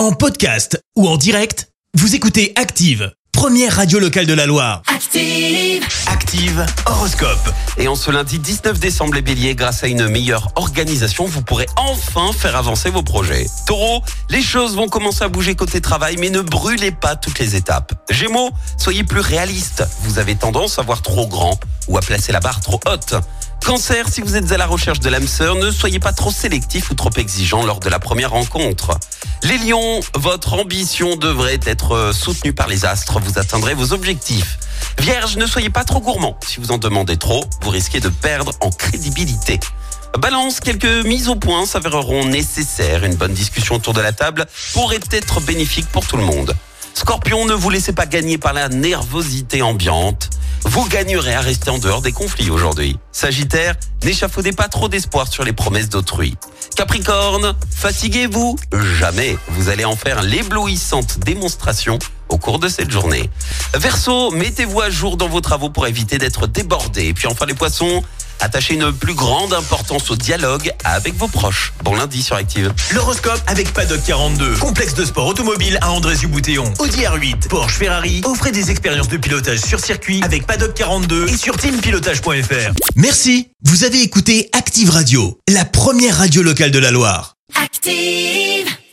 En podcast ou en direct, vous écoutez Active, première radio locale de la Loire. Active. Active Horoscope. Et en ce lundi 19 décembre, les béliers, grâce à une meilleure organisation, vous pourrez enfin faire avancer vos projets. Taureau, les choses vont commencer à bouger côté travail, mais ne brûlez pas toutes les étapes. Gémeaux, soyez plus réalistes. Vous avez tendance à voir trop grand ou à placer la barre trop haute. Cancer, si vous êtes à la recherche de l'âme sœur, ne soyez pas trop sélectif ou trop exigeant lors de la première rencontre. Les lions, votre ambition devrait être euh, soutenue par les astres, vous atteindrez vos objectifs. Vierge, ne soyez pas trop gourmand. Si vous en demandez trop, vous risquez de perdre en crédibilité. Balance, quelques mises au point s'avéreront nécessaires. Une bonne discussion autour de la table pourrait être bénéfique pour tout le monde. Scorpion, ne vous laissez pas gagner par la nervosité ambiante. Vous gagnerez à rester en dehors des conflits aujourd'hui. Sagittaire, n'échafaudez pas trop d'espoir sur les promesses d'autrui. Capricorne, fatiguez-vous Jamais. Vous allez en faire l'éblouissante démonstration au cours de cette journée. Verseau, mettez-vous à jour dans vos travaux pour éviter d'être débordé. Et puis enfin les poissons, attachez une plus grande importance au dialogue avec vos proches. Bon lundi sur Active. L'horoscope avec Paddock 42, complexe de sport automobile à Andrézieux-Boutéon. Audi R8, Porsche, Ferrari, offrez des expériences de pilotage sur circuit avec Paddock 42 et sur teampilotage.fr. Merci, vous avez écouté Active Radio, la première radio locale de la Loire. Active.